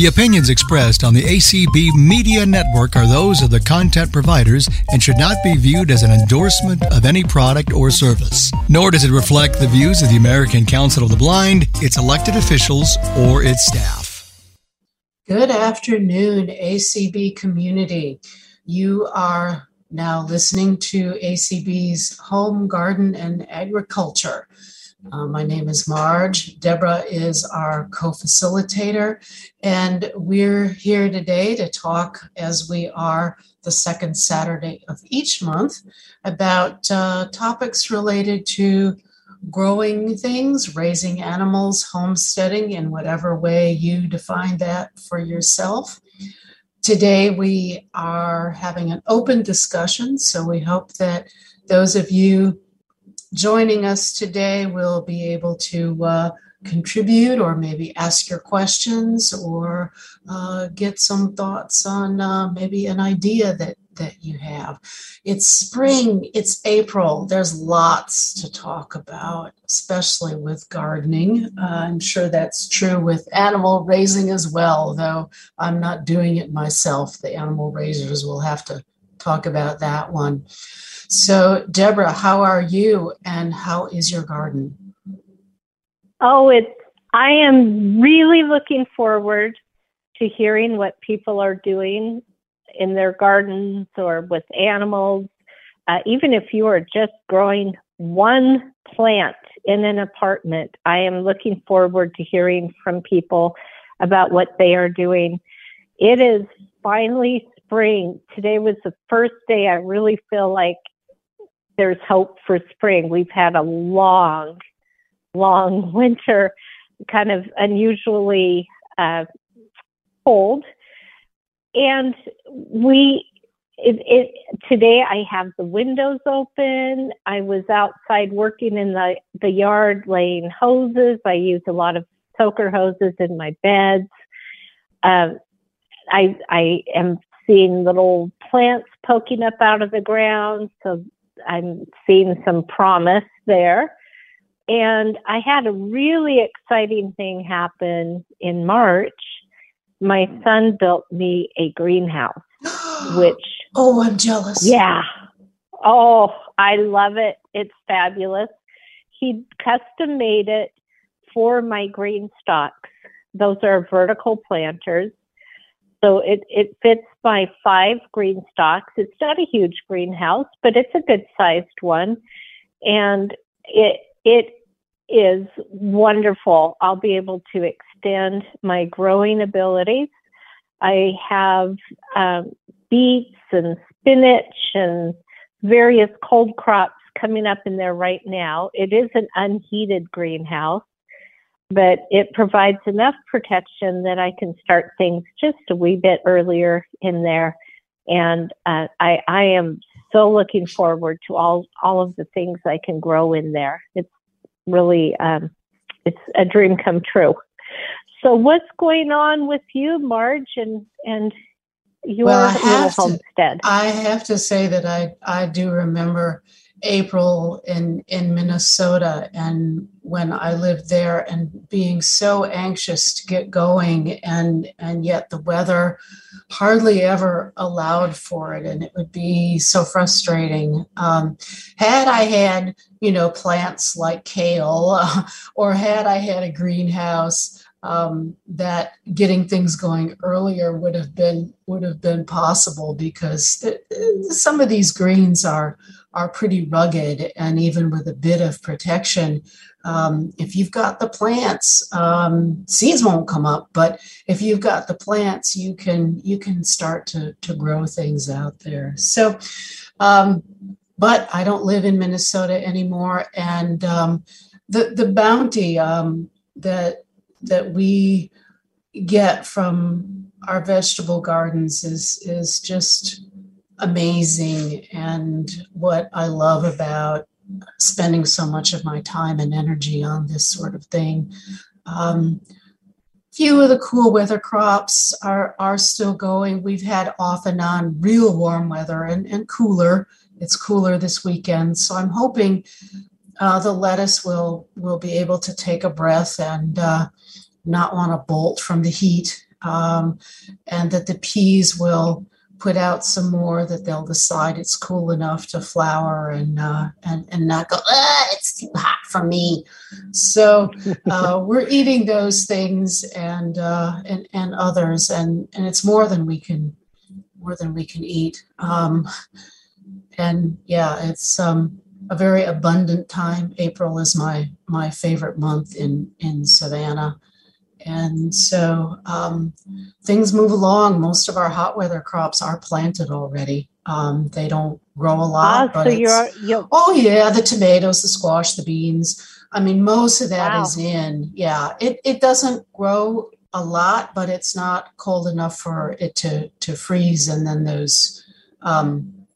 The opinions expressed on the ACB Media Network are those of the content providers and should not be viewed as an endorsement of any product or service. Nor does it reflect the views of the American Council of the Blind, its elected officials, or its staff. Good afternoon, ACB community. You are now listening to ACB's Home, Garden, and Agriculture. Uh, my name is Marge. Deborah is our co facilitator, and we're here today to talk, as we are the second Saturday of each month, about uh, topics related to growing things, raising animals, homesteading in whatever way you define that for yourself. Today, we are having an open discussion, so we hope that those of you joining us today will be able to uh, contribute or maybe ask your questions or uh, get some thoughts on uh, maybe an idea that that you have. It's spring, it's April. There's lots to talk about, especially with gardening. Uh, I'm sure that's true with animal raising as well, though I'm not doing it myself. The animal raisers will have to talk about that one. So, Deborah, how are you and how is your garden? Oh, it's, I am really looking forward to hearing what people are doing in their gardens or with animals. Uh, even if you are just growing one plant in an apartment, I am looking forward to hearing from people about what they are doing. It is finally spring. Today was the first day I really feel like there's hope for spring. We've had a long, long winter, kind of unusually uh, cold. And we, it, it, today I have the windows open. I was outside working in the, the yard laying hoses. I use a lot of soaker hoses in my beds. Uh, I, I am seeing little plants poking up out of the ground. So I'm seeing some promise there. And I had a really exciting thing happen in March. My son built me a greenhouse, which. Oh, I'm jealous. Yeah. Oh, I love it. It's fabulous. He custom made it for my green stalks. Those are vertical planters. So it, it fits my five green stalks. It's not a huge greenhouse, but it's a good sized one. And it, it is wonderful. I'll be able to extend my growing abilities. I have um, beets and spinach and various cold crops coming up in there right now. It is an unheated greenhouse but it provides enough protection that I can start things just a wee bit earlier in there. And uh, I, I am so looking forward to all all of the things I can grow in there. It's really um, it's a dream come true. So what's going on with you, Marge, and and your well, little homestead? To, I have to say that I I do remember April in in Minnesota. And when I lived there and being so anxious to get going and and yet the weather hardly ever allowed for it and it would be so frustrating. Um, had I had you know plants like kale uh, or had I had a greenhouse um, that getting things going earlier would have been would have been possible because th- some of these greens are are pretty rugged and even with a bit of protection. Um, if you've got the plants um, seeds won't come up but if you've got the plants you can you can start to to grow things out there. So um, but i don't live in minnesota anymore and um, the the bounty um, that that we get from our vegetable gardens is is just amazing and what I love about spending so much of my time and energy on this sort of thing. Um, few of the cool weather crops are, are still going. We've had off and on real warm weather and, and cooler. It's cooler this weekend. So I'm hoping uh, the lettuce will, will be able to take a breath and uh, not want to bolt from the heat um, and that the peas will put out some more that they'll decide it's cool enough to flower and uh, and and not go it's too hot for me. So uh, we're eating those things and uh, and and others and and it's more than we can more than we can eat. Um, and yeah, it's um, a very abundant time. April is my my favorite month in in Savannah. And so um, things move along. Most of our hot weather crops are planted already. Um, they don't grow a lot. Ah, so you're, you're, oh yeah, the tomatoes, the squash, the beans. I mean, most of that wow. is in. Yeah, it it doesn't grow a lot, but it's not cold enough for it to to freeze. And then those um,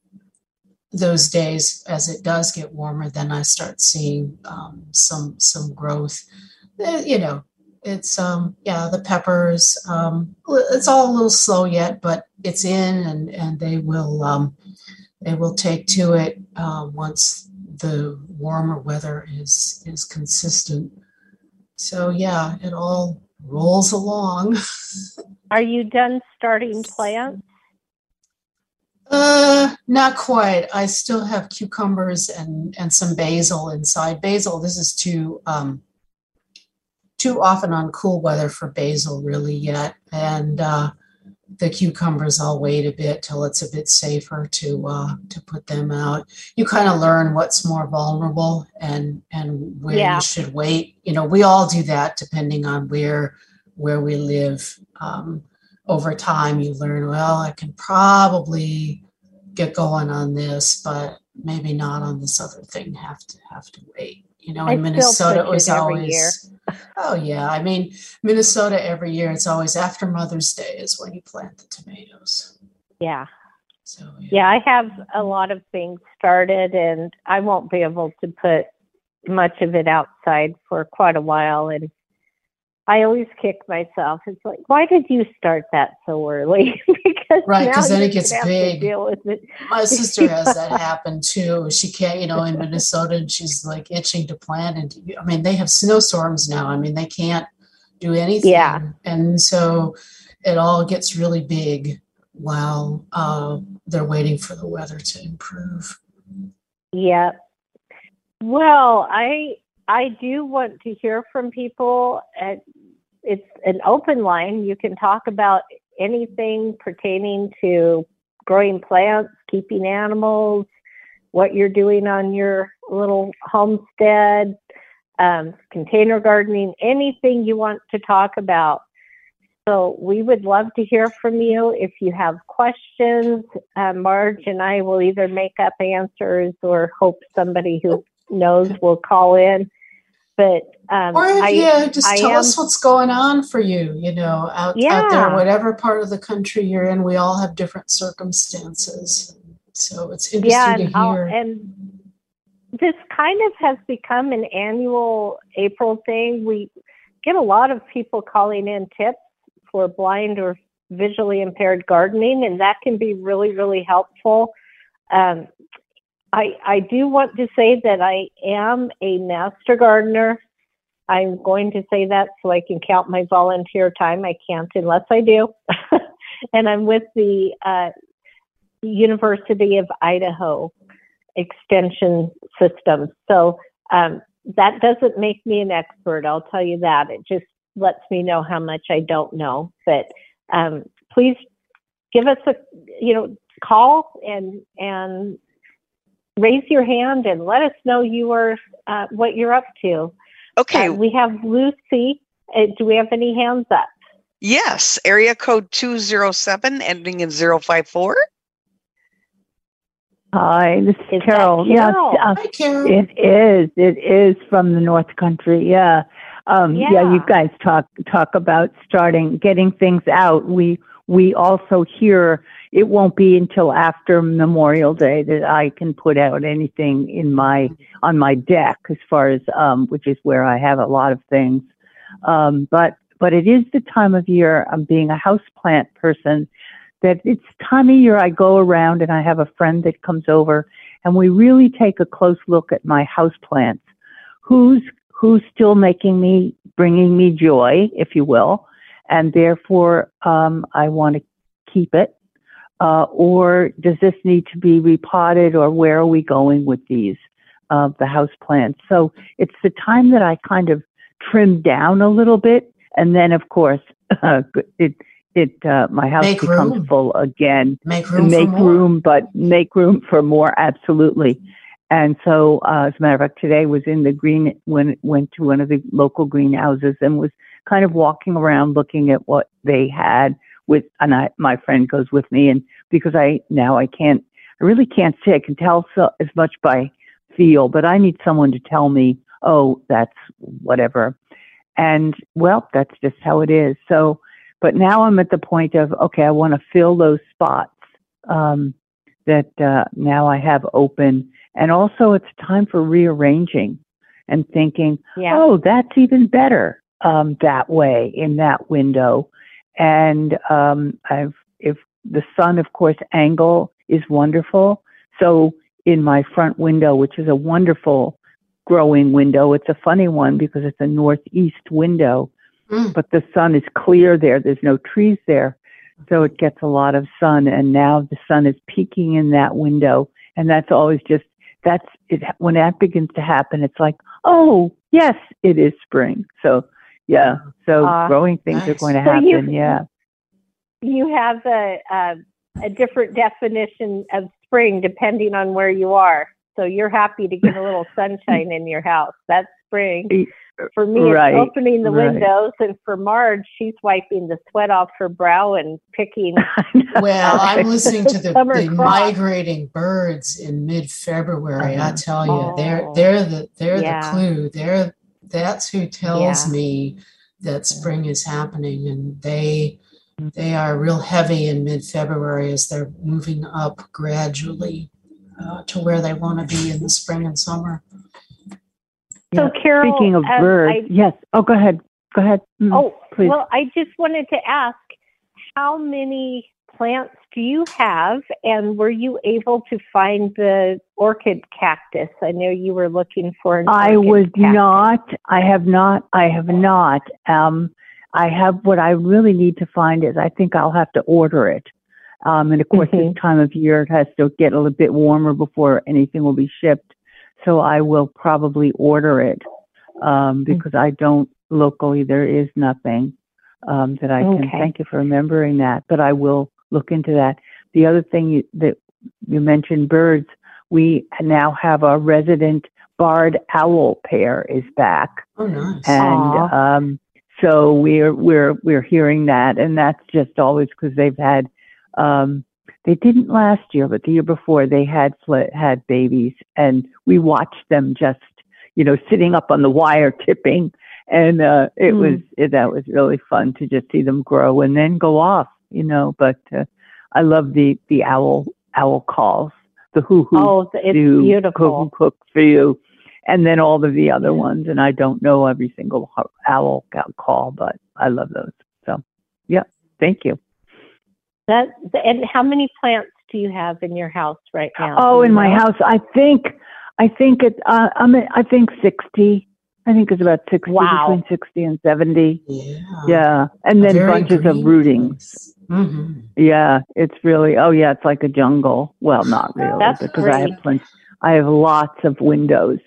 those days, as it does get warmer, then I start seeing um, some some growth. Uh, you know, it's um yeah the peppers um it's all a little slow yet but it's in and and they will um they will take to it uh, once the warmer weather is is consistent. So yeah it all rolls along. Are you done starting plants? Uh not quite. I still have cucumbers and and some basil inside. Basil this is too um too often on cool weather for basil really yet. And uh, the cucumbers, I'll wait a bit till it's a bit safer to uh, to put them out. You kind of learn what's more vulnerable and and where yeah. you should wait. You know, we all do that depending on where where we live. Um, over time, you learn. Well, I can probably get going on this, but maybe not on this other thing. Have to have to wait. You know, in I Minnesota, it was always Oh yeah, I mean Minnesota every year. It's always after Mother's Day is when you plant the tomatoes. Yeah. So yeah. yeah, I have a lot of things started, and I won't be able to put much of it outside for quite a while. And I always kick myself. It's like, why did you start that so early? because right, because then it gets big. deal with it. My sister has that happen too. She can't, you know, in Minnesota, and she's like itching to plant. And I mean, they have snowstorms now. I mean, they can't do anything. Yeah, and so it all gets really big while uh, they're waiting for the weather to improve. Yeah. Well, I I do want to hear from people. At, it's an open line. You can talk about anything pertaining to growing plants, keeping animals, what you're doing on your little homestead, um, container gardening, anything you want to talk about. So we would love to hear from you. If you have questions, uh, Marge and I will either make up answers or hope somebody who knows will call in. But um, or if I, you just I tell am, us what's going on for you, you know, out, yeah. out there, whatever part of the country you're in, we all have different circumstances. So it's interesting yeah, to hear. and this kind of has become an annual April thing. We get a lot of people calling in tips for blind or visually impaired gardening, and that can be really, really helpful. Um, I, I do want to say that I am a master gardener. I'm going to say that so I can count my volunteer time. I can't unless I do. and I'm with the uh, University of Idaho Extension System. So um, that doesn't make me an expert, I'll tell you that. It just lets me know how much I don't know. But um, please give us a you know call and and raise your hand and let us know you are uh, what you're up to. Okay. Uh, we have Lucy. Uh, do we have any hands up? Yes. Area code 207 ending in 054. Hi, this is, is Carol. Carol? Yes, uh, Hi, Carol. It is. It is from the North Country. Yeah. Um, yeah. yeah. You guys talk talk about starting getting things out. We we also hear it won't be until after Memorial Day that I can put out anything in my on my deck as far as um, which is where I have a lot of things. Um, but but it is the time of year. I'm being a houseplant person. That it's time of year I go around and I have a friend that comes over and we really take a close look at my houseplants. Who's who's still making me bringing me joy, if you will, and therefore um, I want to keep it? Uh, or does this need to be repotted, or where are we going with these, uh, the house plants? So it's the time that I kind of trim down a little bit, and then of course uh, it it uh, my house Make becomes room. full again. Make room make for more. room, but make room for more. Absolutely. And so, uh, as a matter of fact, today was in the green when went to one of the local greenhouses and was kind of walking around looking at what they had with. And I, my friend goes with me, and because I now I can't, I really can't say I can tell so as much by feel, but I need someone to tell me, oh, that's whatever. And well, that's just how it is. So, but now I'm at the point of okay, I want to fill those spots um, that uh, now I have open, and also it's time for rearranging and thinking, Yeah. oh, that's even better um, that way in that window. And um, I've if the sun, of course, angle is wonderful. So in my front window, which is a wonderful growing window, it's a funny one because it's a northeast window Mm. but the sun is clear there. There's no trees there. So it gets a lot of sun. And now the sun is peeking in that window. And that's always just, that's it. When that begins to happen, it's like, oh, yes, it is spring. So, yeah. So Ah, growing things are going to So you- happen. yeah. you have a, a a different definition of spring depending on where you are. So you're happy to get a little sunshine in your house. That's spring. For me, Right, it's opening the right. windows, and for Marge, she's wiping the sweat off her brow and picking. Well, I'm listening to the, the migrating birds in mid-February. I Uh-huh. tell you, they're Oh. they're the they're Yeah. the clue. They're that's who tells Yeah. me that spring is happening, and they they are real heavy in mid-February as they're moving up gradually uh, to where they want to be in the spring and summer. So, Yeah. Carol, Speaking of um, birds, I- yes. Oh, go ahead. Go ahead. Mm. Oh, please. well, I just wanted to ask how many plants do you have, and were you able to find the orchid cactus? I know you were looking for an I was cactus. not. I have not. I have not. Um, I have what I really need to find is I think I'll have to order it. Um, and of course, Mhm. this time of year it has to get a little bit warmer before anything will be shipped. So I will probably order it um, because I don't locally. There is nothing um, that I can. Okay. Thank you for remembering that. But I will look into that. The other thing you, that you mentioned birds. We now have a resident barred owl pair is back, Oh, nice. and um, so we're we're we're hearing that, and that's just always because they've had. Um, they didn't last year, but the year before they had fl- had babies, and we watched them just, you know, sitting up on the wire tipping, and uh, it Hmm. was it, that was really fun to just see them grow and then go off, you know. But uh, I love the the owl owl calls, the hoo hoo Oh, it's do beautiful. cook, cook for you, and then all of the other ones. And I don't know every single owl call, but I love those. So, yeah, thank you. That and how many plants do you have in your house right now? Oh, in my house, I think, I think it. Uh, I'm. at- I think sixty. I think it's about sixty Wow. between sixty and seventy. yeah. Yeah, and then Very bunches of rootings. place. Mhm. Yeah, it's really. Oh, yeah, it's like a jungle. Well, not really, That's because I have plenty. I have lots of windows,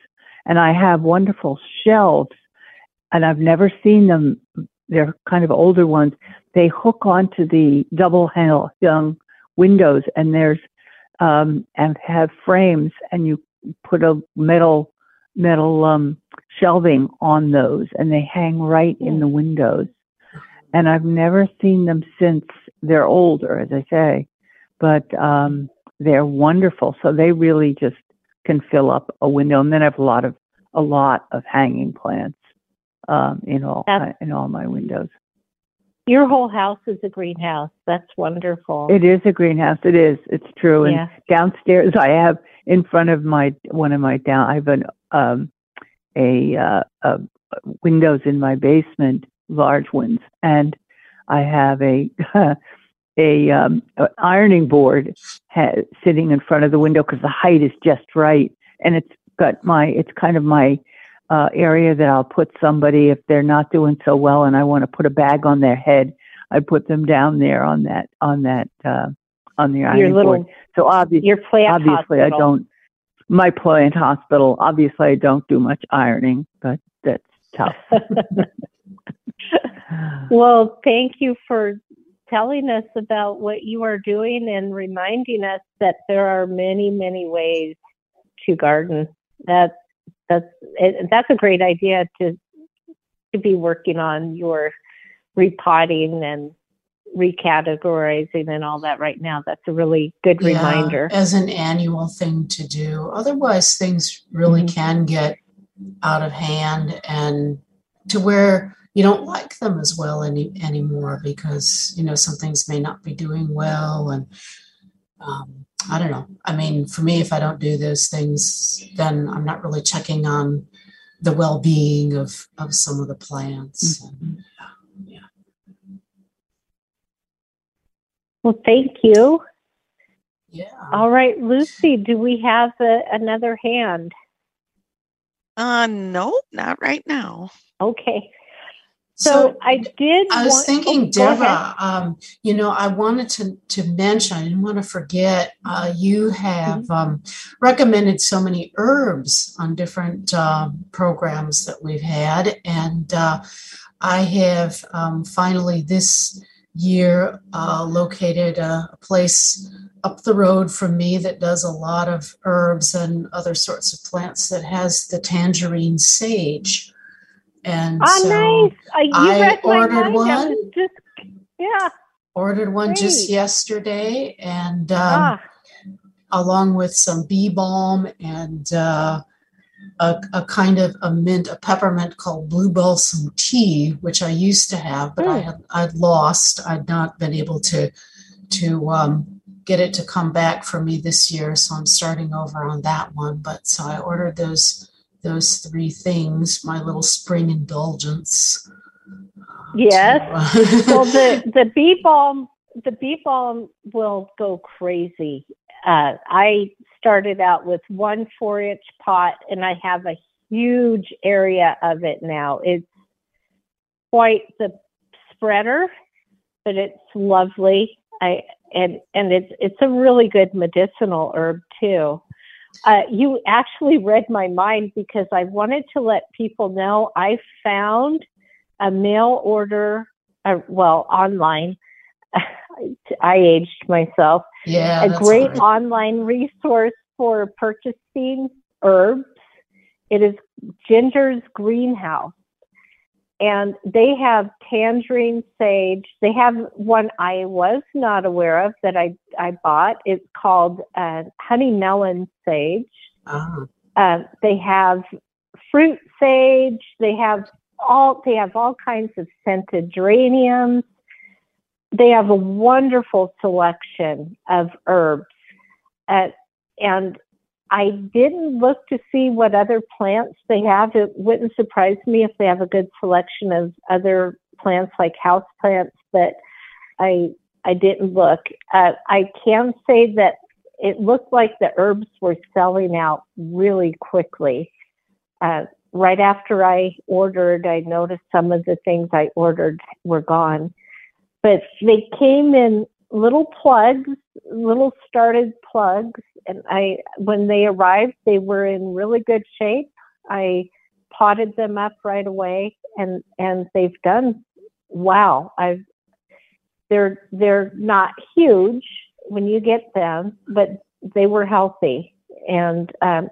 and I have wonderful shelves, and I've never seen them. They're kind of older ones. They hook onto the double hung hung windows, and there's um, and have frames, and you put a metal metal um, shelving on those, and they hang right in the windows and I've never seen them since they're older, as I say, but um, they're wonderful. So they really just can fill up a window, and then I have a lot of a lot of hanging plants um, in all That's- in all my windows. Your whole house is a greenhouse. That's wonderful. It is a greenhouse. It is. It's true. And yeah. downstairs, I have in front of my one of my down. I have an um, a, uh, uh windows in my basement, large ones, and I have a a, um, a ironing board ha- sitting in front of the window because the height is just right, and it's got my it's kind of my uh, area that I'll put somebody if they're not doing so well and I want to put a bag on their head. I put them down there on that on that uh, on the ironing your little, board. So obviously, obviously, hospital. I don't. My plant hospital. Obviously, I don't do much ironing, but that's tough. well, thank you for telling us about what you are doing and reminding us that there are many, many ways to garden. That that's that's a great idea to to be working on your repotting and recategorizing and all that right now. That's a really good Yeah, reminder. as an annual thing to do. Otherwise, things really Mhm. can get out of hand and to where you don't like them as well any anymore because you know some things may not be doing well and um, I don't know. I mean, for me, if I don't do those things, then I'm not really checking on the well-being of of some of the plants. And, Well, thank you. yeah. All right, Lucy, do we have a, another hand? Uh, no, not right now. Okay. So, I did. I was want- thinking, oh, go. Deborah, um, you know, I wanted to, to mention, I didn't want to forget, uh, you have Mm-hmm. um, recommended so many herbs on different uh, programs that we've had. And uh, I have um, finally this year uh, located a, a place up the road from me that does a lot of herbs and other sorts of plants that has the tangerine sage. And Oh, so nice. Uh, I ordered. One. just, yeah. ordered one just yesterday and um, ah, along with some bee balm and uh, a, a kind of a mint a peppermint called blue balsam tea which i used to have but i Mm. had i'd lost i'd not been able to to um, get it to come back for me this year so i'm starting over on that one but so i ordered those those three things my little spring indulgence uh, to, Yes. uh, well, the the bee balm, the bee balm will go crazy. Uh, I started out with one four inch pot, and I have a huge area of it now. It's quite the spreader, but it's lovely. I and and it's it's a really good medicinal herb too. Uh, you actually read my mind because I wanted to let people know I found a mail order, uh, well, online. I aged myself. Yeah a great right. online resource for purchasing herbs. It is Ginger's Greenhouse. And they have tangerine sage. They have one I was not aware of that I, I bought. It's called uh, honey melon sage. Ah. Uh, they have fruit sage. They have all they have all kinds of scented geraniums. They have a wonderful selection of herbs, uh, and I didn't look to see what other plants they have. It wouldn't surprise me if they have a good selection of other plants like house plants, but I I didn't look. Uh, I can say that it looked like the herbs were selling out really quickly. Uh, right after I ordered, I noticed some of the things I ordered were gone. But they came in little plugs, little started plugs, and I when they arrived, they were in really good shape. I potted them up right away, and and they've done wow. I've they're they're not huge when you get them, but they were healthy, and um,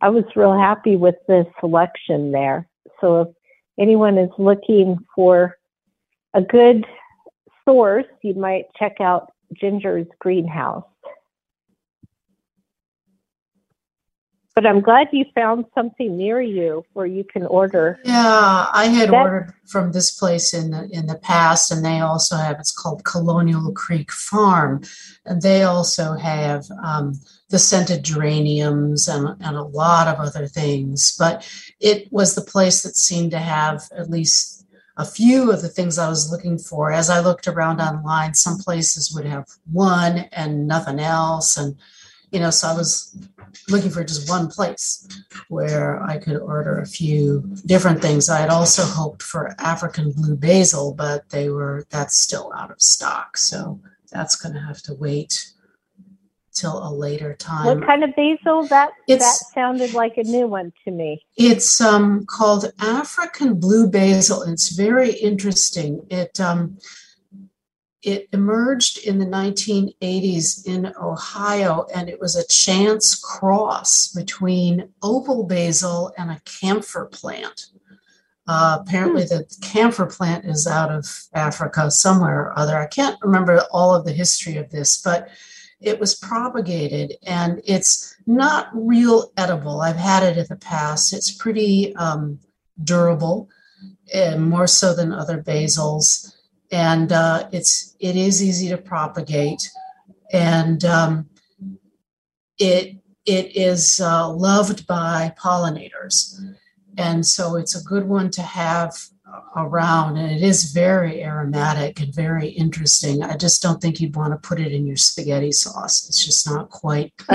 I was real happy with the selection there. So if anyone is looking for a good source, you might check out Ginger's Greenhouse. But I'm glad you found something near you where you can order. Yeah, I had That- ordered from this place in the in the past, and they also have it's called Colonial Creek Farm, and they also have um, the scented geraniums and and a lot of other things. But it was the place that seemed to have at least a few of the things I was looking for. As I looked around online, some places would have one and nothing else, and you know, so I was looking for just one place where I could order a few different things. I had also hoped for African blue basil, but they were that's still out of stock. So that's going to have to wait till a later time. What kind of basil? That it's, that sounded like a new one to me. It's um, called African blue basil. It's very interesting. It um, it emerged in the 1980s in Ohio, and it was a chance cross between opal basil and a camphor plant. Uh, apparently, the camphor plant is out of Africa somewhere or other. I can't remember all of the history of this, but it was propagated and it's not real edible. I've had it in the past. It's pretty um, durable, and more so than other basils, and uh, it's it is easy to propagate, and um, it it is uh, loved by pollinators, and so it's a good one to have around and it is very aromatic and very interesting. I just don't think you'd want to put it in your spaghetti sauce. It's just not quite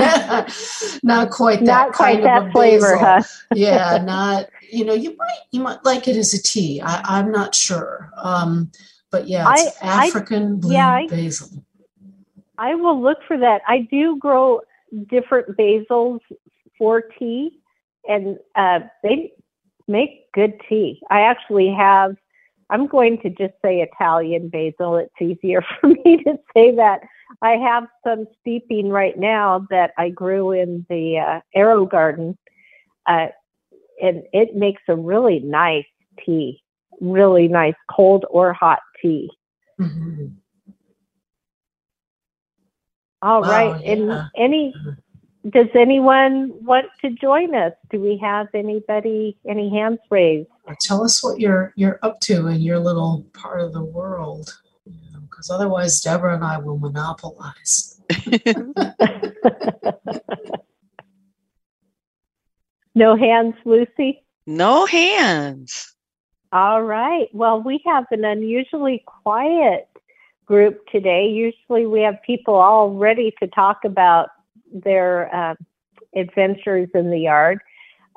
not quite that not quite that flavor, huh? yeah, not you know, you might you might like it as a tea. I, am not sure. Um, but yeah, it's I, African I, blue yeah, basil. I will look for that. I do grow different basils for tea and uh, they make good tea. I actually have, I'm going to just say Italian basil. It's easier for me to say that. I have some steeping right now that I grew in the uh, AeroGarden, uh, and it makes a really nice tea, really nice cold or hot tea. Mm-hmm. All wow, right, yeah. and any mm-hmm does anyone want to join us? Do we have anybody, any hands raised? Tell us what you're you're up to in your little part of the world, because otherwise Deborah and I will monopolize. no hands, Lucy. No hands. All right. Well, we have an unusually quiet group today. Usually we have people all ready to talk about their uh, adventures in the yard.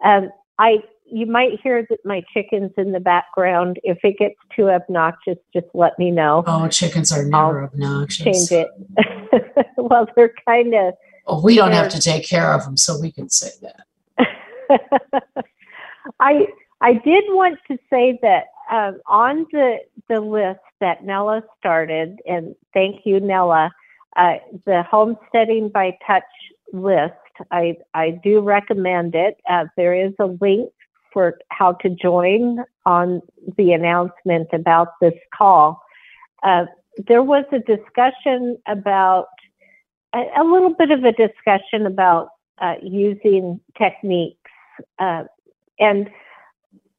Um, I you might hear that my chickens in the background. If it gets too obnoxious, just let me know. Oh, chickens are never I'll obnoxious. Change it. well, they're kind of. Oh, we don't have to take care of them, so we can say that. I I did want to say that um, on the the list that Nella started, and thank you, Nella. Uh, the homesteading by touch list. I, I do recommend it. Uh, there is a link for how to join on the announcement about this call. Uh, there was a discussion about a, a, little bit of a discussion about uh, using techniques. Uh, and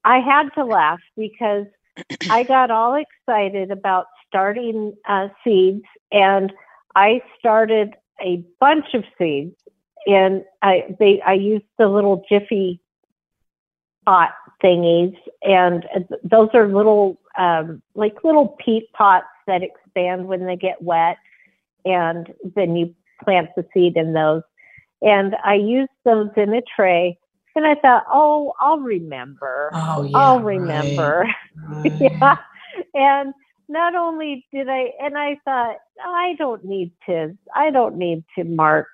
I had to laugh because I got all excited about starting seeds and I started a bunch of seeds and I they I used the little Jiffy pot thingies and those are little um, like little peat pots that expand when they get wet and then you plant the seed in those and I used those in a tray and I thought, oh, I'll remember. Oh, yeah, I'll remember. Right, right. yeah. And not only did I, and I thought, I don't need to, I don't need to mark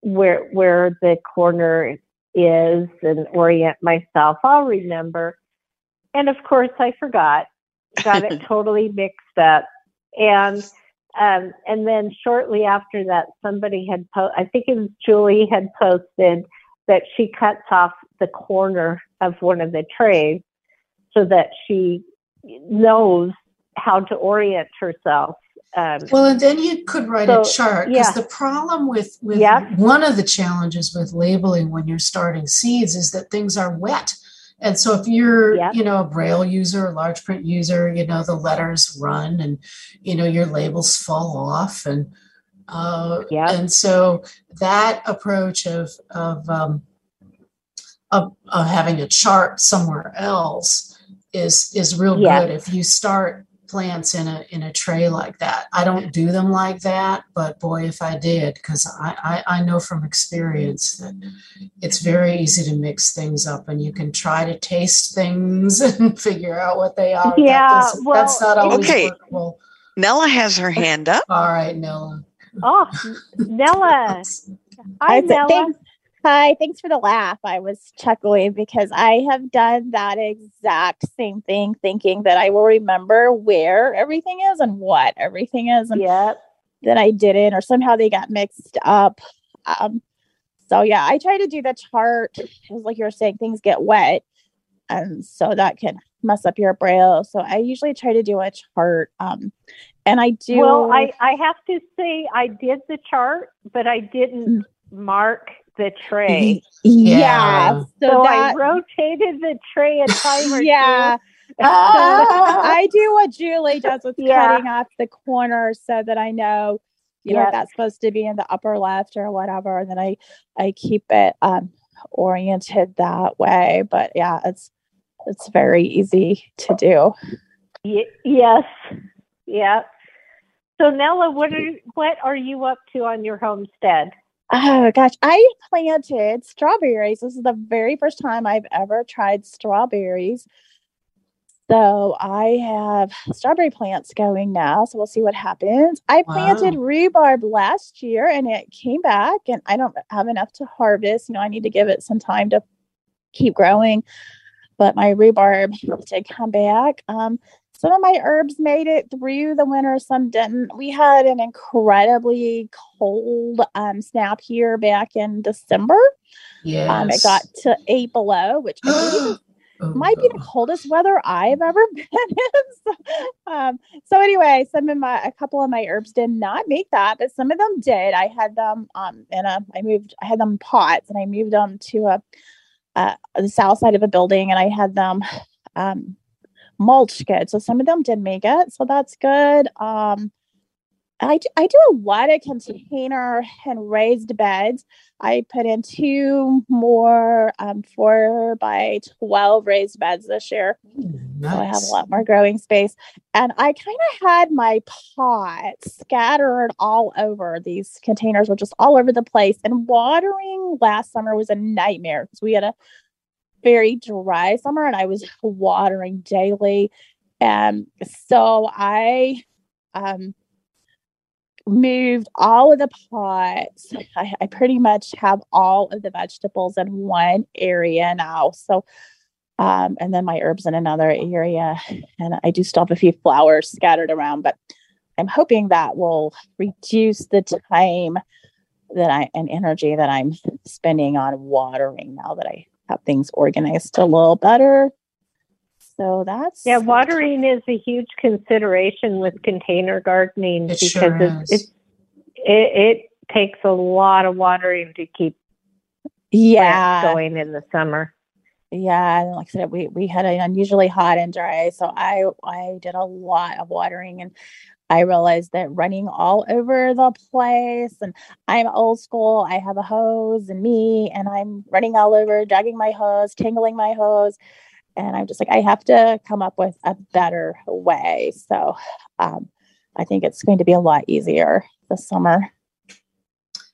where, where the corner is and orient myself. I'll remember. And of course I forgot, got it totally mixed up. And, um, and then shortly after that, somebody had, po- I think it was Julie had posted that she cuts off the corner of one of the trays so that she knows how to orient herself. Um, well, and then you could write so, a chart because yeah. the problem with with yeah. one of the challenges with labeling when you're starting seeds is that things are wet. And so if you're, yeah. you know, a braille user, a large print user, you know, the letters run and, you know, your labels fall off. And, uh, yeah. and so that approach of, of, um, of, of having a chart somewhere else is, is real yeah. good. If you start plants in a in a tray like that. I don't do them like that, but boy, if I did, because I, I, I know from experience that it's very easy to mix things up, and you can try to taste things and figure out what they are. Yeah, that well, that's not always okay. workable. Nella has her hand up. All right, Nella. Oh, Nella. Hi, Nella. Hi, thanks for the laugh. I was chuckling because I have done that exact same thing, thinking that I will remember where everything is and what everything is, and yep. that I didn't, or somehow they got mixed up. Um, so yeah, I try to do the chart. Like you were saying, things get wet, and so that can mess up your braille. So I usually try to do a chart. Um, and I do. Well, I I have to say I did the chart, but I didn't mm. mark the tray. Yeah. yeah. So, so that, I rotated the tray a time or yeah. two. I do what Julie does with yeah. cutting off the corner so that I know, you know, that's supposed to be in the upper left or whatever. And then I, I keep it um, oriented that way. But yeah, it's, it's very easy to do. Y- yes. Yeah. So Nella, what are what are you up to on your homestead? Oh gosh, I planted strawberries. This is the very first time I've ever tried strawberries. So I have strawberry plants going now. So we'll see what happens. I planted wow. rhubarb last year and it came back, and I don't have enough to harvest. You know, I need to give it some time to keep growing. But my rhubarb did come back. Um, some of my herbs made it through the winter, some didn't. We had an incredibly cold um, snap here back in December. Yes. Um, it got to eight below, which oh, might be the coldest weather I've ever been in. so, um, so, anyway, some of my a couple of my herbs did not make that, but some of them did. I had them um in a I moved I had them pots and I moved them to a uh, the south side of a building and I had them um mulch good. So some of them did make it. So that's good. Um, I, I do a lot of container and raised beds. I put in two more um, four by 12 raised beds this year. Nice. So I have a lot more growing space. And I kind of had my pots scattered all over. These containers were just all over the place. And watering last summer was a nightmare because we had a very dry summer and I was watering daily. And so I um, moved all of the pots. I, I, pretty much have all of the vegetables in one area now. So, um, and then my herbs in another area. And I do still have a few flowers scattered around, but I'm hoping that will reduce the time that I and energy that I'm spending on watering now that I have things organized a little better. So that's yeah. Watering is a huge consideration with container gardening it because sure it, it, it takes a lot of watering to keep yeah going in the summer. Yeah, and like I said, we we had an unusually hot and dry, so I I did a lot of watering, and I realized that running all over the place and I'm old school. I have a hose and me and I'm running all over, dragging my hose, tangling my hose. And I'm just like, I have to come up with a better way. So um, I think it's going to be a lot easier this summer.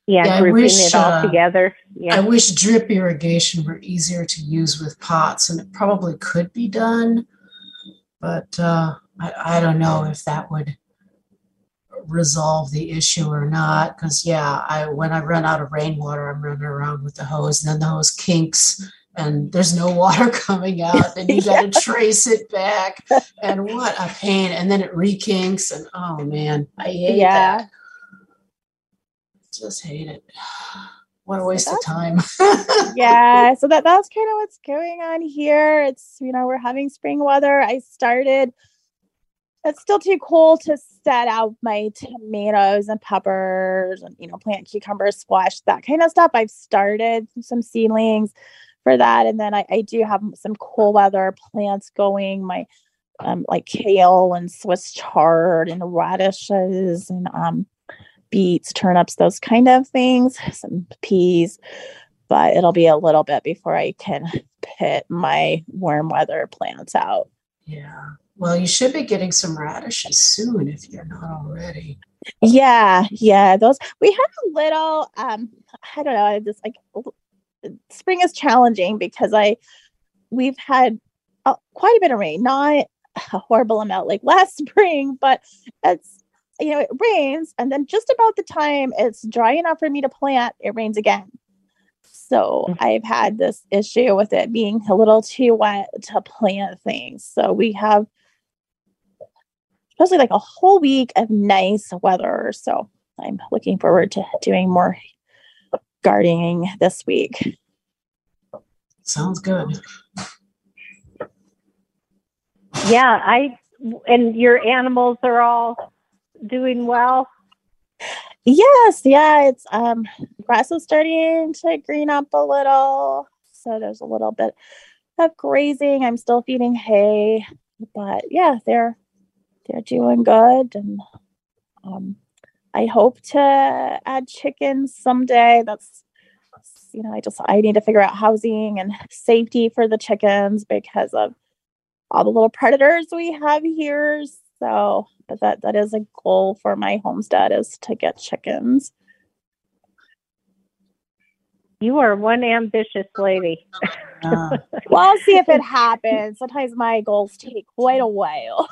Yeah, yeah grouping wish, it all uh, together. Yeah. I wish drip irrigation were easier to use with pots, and it probably could be done, but uh, I, I don't know if that would resolve the issue or not. Because yeah, I when I run out of rainwater, I'm running around with the hose, and then the hose kinks, and there's no water coming out, and you got to trace it back, and what a pain! And then it rekinks, and oh man, I hate yeah. that. Just hate it. What a waste of time. yeah, so that that's kind of what's going on here. It's you know we're having spring weather. I started it's still too cold to set out my tomatoes and peppers and you know plant cucumbers squash that kind of stuff. I've started some seedlings for that and then i, I do have some cool weather plants going my um, like kale and swiss chard and radishes and um, beets turnips those kind of things some peas but it'll be a little bit before i can put my warm weather plants out. Yeah Well, you should be getting some radishes soon if you're not already. Yeah, yeah. Those we have a little. Um, I don't know. I just like spring is challenging because I we've had uh, quite a bit of rain. Not a horrible amount like last spring, but it's you know it rains and then just about the time it's dry enough for me to plant, it rains again. So mm-hmm. I've had this issue with it being a little too wet to plant things. So we have supposedly like a whole week of nice weather. So I'm looking forward to doing more gardening this week. Sounds good. Yeah, I and your animals are all doing well. Yes, yeah, it's um grass is starting to green up a little. So there's a little bit of grazing. I'm still feeding hay, but yeah, they're they're doing good and um I hope to add chickens someday. That's you know, I just I need to figure out housing and safety for the chickens because of all the little predators we have here. So, but that that is a goal for my homestead is to get chickens. You are one ambitious lady. well, I'll see if it happens. Sometimes my goals take quite a while.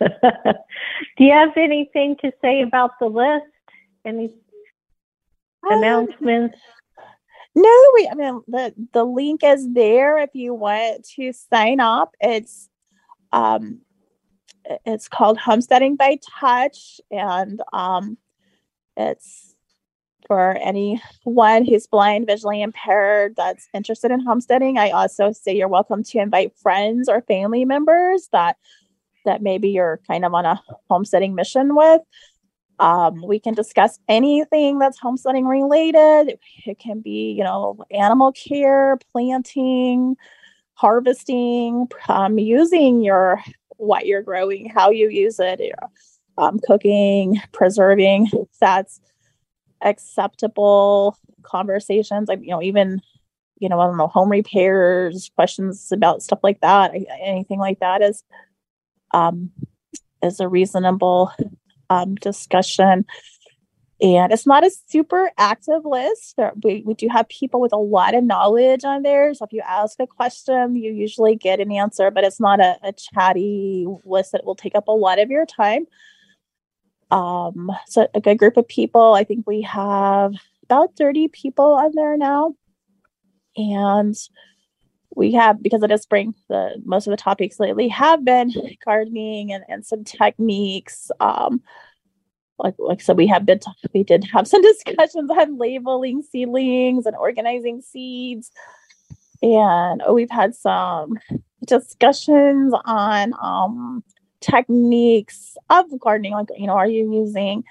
Do you have anything to say about the list? Any um, announcements? No, we, I mean the the link is there if you want to sign up. It's um it's called Homesteading by Touch and um it's for anyone who's blind, visually impaired, that's interested in homesteading. I also say you're welcome to invite friends or family members that that maybe you're kind of on a homesteading mission with. Um, we can discuss anything that's homesteading related. It can be, you know, animal care, planting, harvesting, um, using your what you're growing, how you use it, um, cooking, preserving. That's acceptable conversations. Like, you know, even, you know, I don't know, home repairs, questions about stuff like that. Anything like that is um, is a reasonable um, discussion. And it's not a super active list. We, we do have people with a lot of knowledge on there. So if you ask a question, you usually get an answer, but it's not a, a chatty list that will take up a lot of your time. Um, so a good group of people. I think we have about 30 people on there now. And we have because it is spring the most of the topics lately have been gardening and, and some techniques um like like so we have been we did have some discussions on labeling seedlings and organizing seeds. And oh, we've had some discussions on um techniques of gardening like you know are you using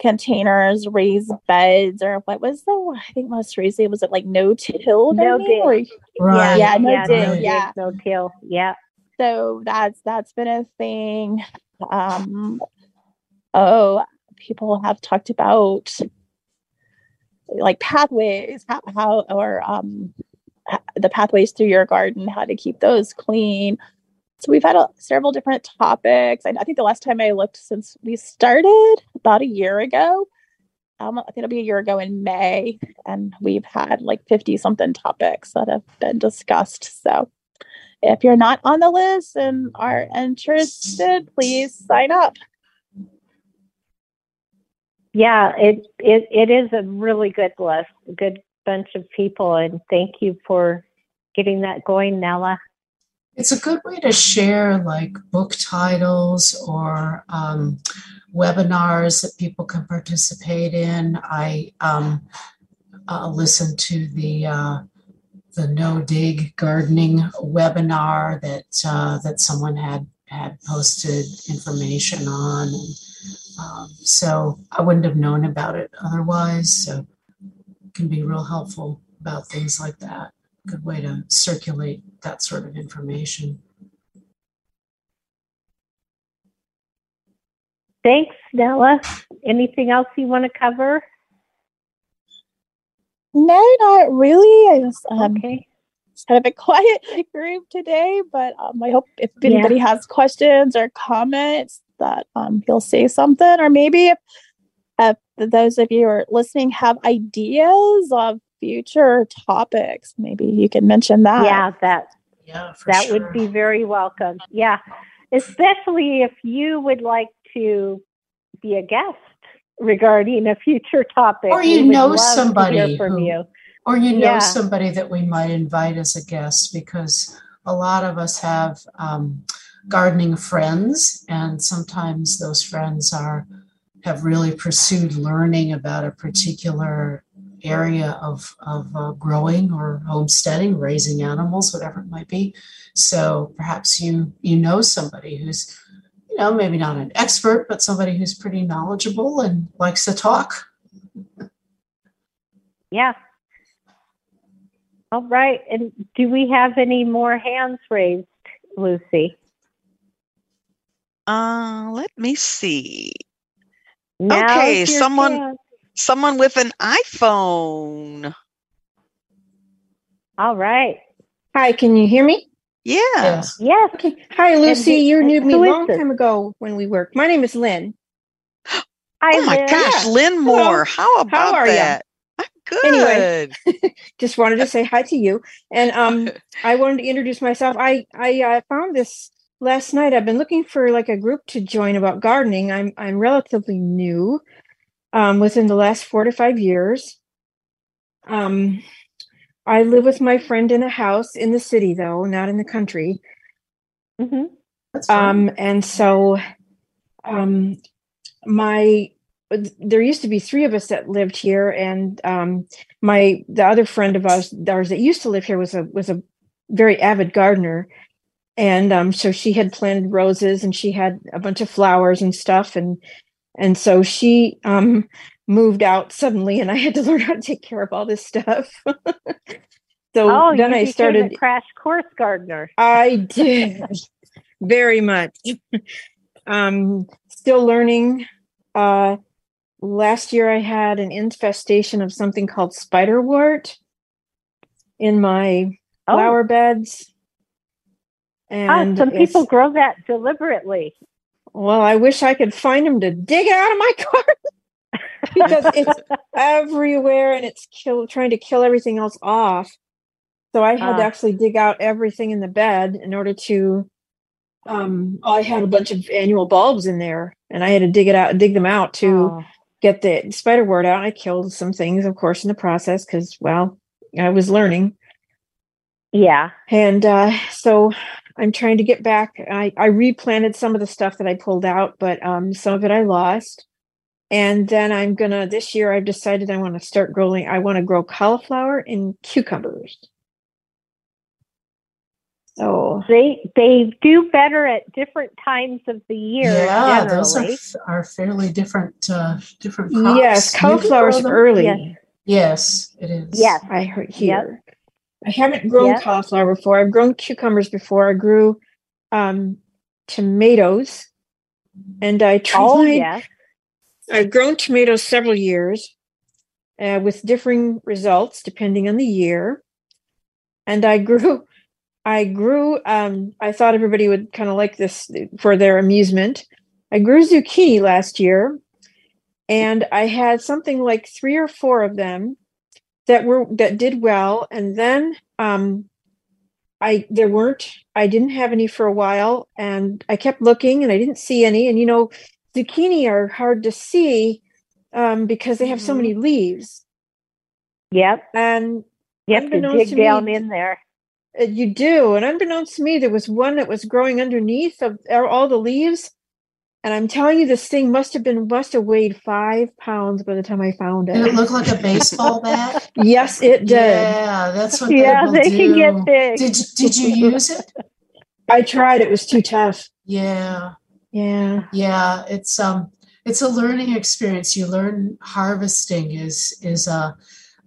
containers, raised beds, or what was the I think most recently was it like no till? No dig. Right. Yeah, no yeah, dig. No yeah. No till. Yeah. So that's that's been a thing. Um oh people have talked about like pathways, how, how or um the pathways through your garden, how to keep those clean. So we've had a, several different topics. I, I, think the last time I looked since we started about a year ago, um, I think it'll be a year ago in May, and we've had like 50 something topics that have been discussed. So if you're not on the list and are interested, please sign up. Yeah, it, it, it is a really good list, a good bunch of people, and thank you for getting that going, Nella it's a good way to share like book titles or um, webinars that people can participate in. I um, uh, listened to the uh, the no dig gardening webinar that uh, that someone had had posted information on, and um, so I wouldn't have known about it otherwise. So it can be real helpful about things like that good way to circulate that sort of information. Thanks, Nella. Anything else you want to cover? No, not really. I just um, okay. kind of a quiet group today, but um, I hope if anybody yeah. has questions or comments that um, he'll say something, or maybe if, if those of you who are listening have ideas of future topics, maybe you can mention that. Yeah, that yeah, that sure. would be very welcome. Yeah, especially if you would like to be a guest regarding a future topic, or you know somebody from who, you, or you know yeah. somebody that we might invite as a guest because a lot of us have um, gardening friends, and sometimes those friends are have really pursued learning about a particular area of, of uh, growing or homesteading, raising animals, whatever it might be. So perhaps you you know somebody who's you know maybe not an expert, but somebody who's pretty knowledgeable and likes to talk. Yeah. All right. And do we have any more hands raised, Lucy? Uh, let me see. Now okay, someone chance. Someone with an iPhone. All right. Hi, can you hear me? Yeah. Yes. yes. Okay. Hi, Lucy. And, you knew me a long time ago when we worked. My name is Lynn. Hi, oh my Lynn. gosh, Lynn Moore. Hello. How about How are that? You? I'm good. Anyway, just wanted to say hi to you, and um, I wanted to introduce myself. I I uh, found this last night I've been looking for like a group to join about gardening. I'm I'm relatively new, um, within the last four to five years. Um, I live with my friend in a house in the city, though not in the country. Mm-hmm. Um, and so, um, my there used to be three of us that lived here, and um, my the other friend of ours, ours that used to live here was a was a very avid gardener and um, so she had planted roses and she had a bunch of flowers and stuff and and so she um, moved out suddenly and i had to learn how to take care of all this stuff. So oh, then i started crash course gardener. I did. Very much. Um, still learning. Uh, last year i had an infestation of something called spiderwort in my oh. flower beds. And oh, some people grow that deliberately. Well, I wish I could find them to dig it out of my garden because it's everywhere and it's kill trying to kill everything else off. So I had uh, to ah. actually dig out everything in the bed in order to. Um, I had a bunch of annual bulbs in there, and I had to dig it out, dig them out to oh. get the spider spiderwort out. I killed some things, of course, in the process because, well, I was learning. Yeah, and uh, so I'm trying to get back. I, I replanted some of the stuff that I pulled out, but um, some of it I lost. And then I'm gonna this year I've decided I want to start growing. I want to grow cauliflower and cucumbers. So they they do better at different times of the year. Yeah, those are, are fairly different uh, different crops. Yes, cauliflower's early. Yes. yes. it is. Yes, I heard here. Yep. I haven't grown cauliflower before. I've grown cucumbers before. I grew um, tomatoes, and I tried. Oh, yeah. I've grown tomatoes several years, uh, with differing results depending on the year. And I grew, I grew. Um, I thought everybody would kind of like this for their amusement. I grew zucchini last year, and I had something like three or four of them that were that did well. And then um i there weren't i didn't have any for a while and i kept looking and i didn't see any. And you know zucchini are hard to see um because they have mm-hmm. so many leaves. Yep. And you have to dig to down me, in there. uh, you do. And unbeknownst to me there was one that was growing underneath of all the leaves and I'm telling you, this thing must have been must have weighed five pounds by the time I found it. Did it look like a baseball bat? yes, it did. Yeah, that's what. Yeah, they do. can get big. Did Did you use it? I tried. It was too tough. Yeah. Yeah. Yeah. It's um. It's a learning experience. You learn harvesting is is uh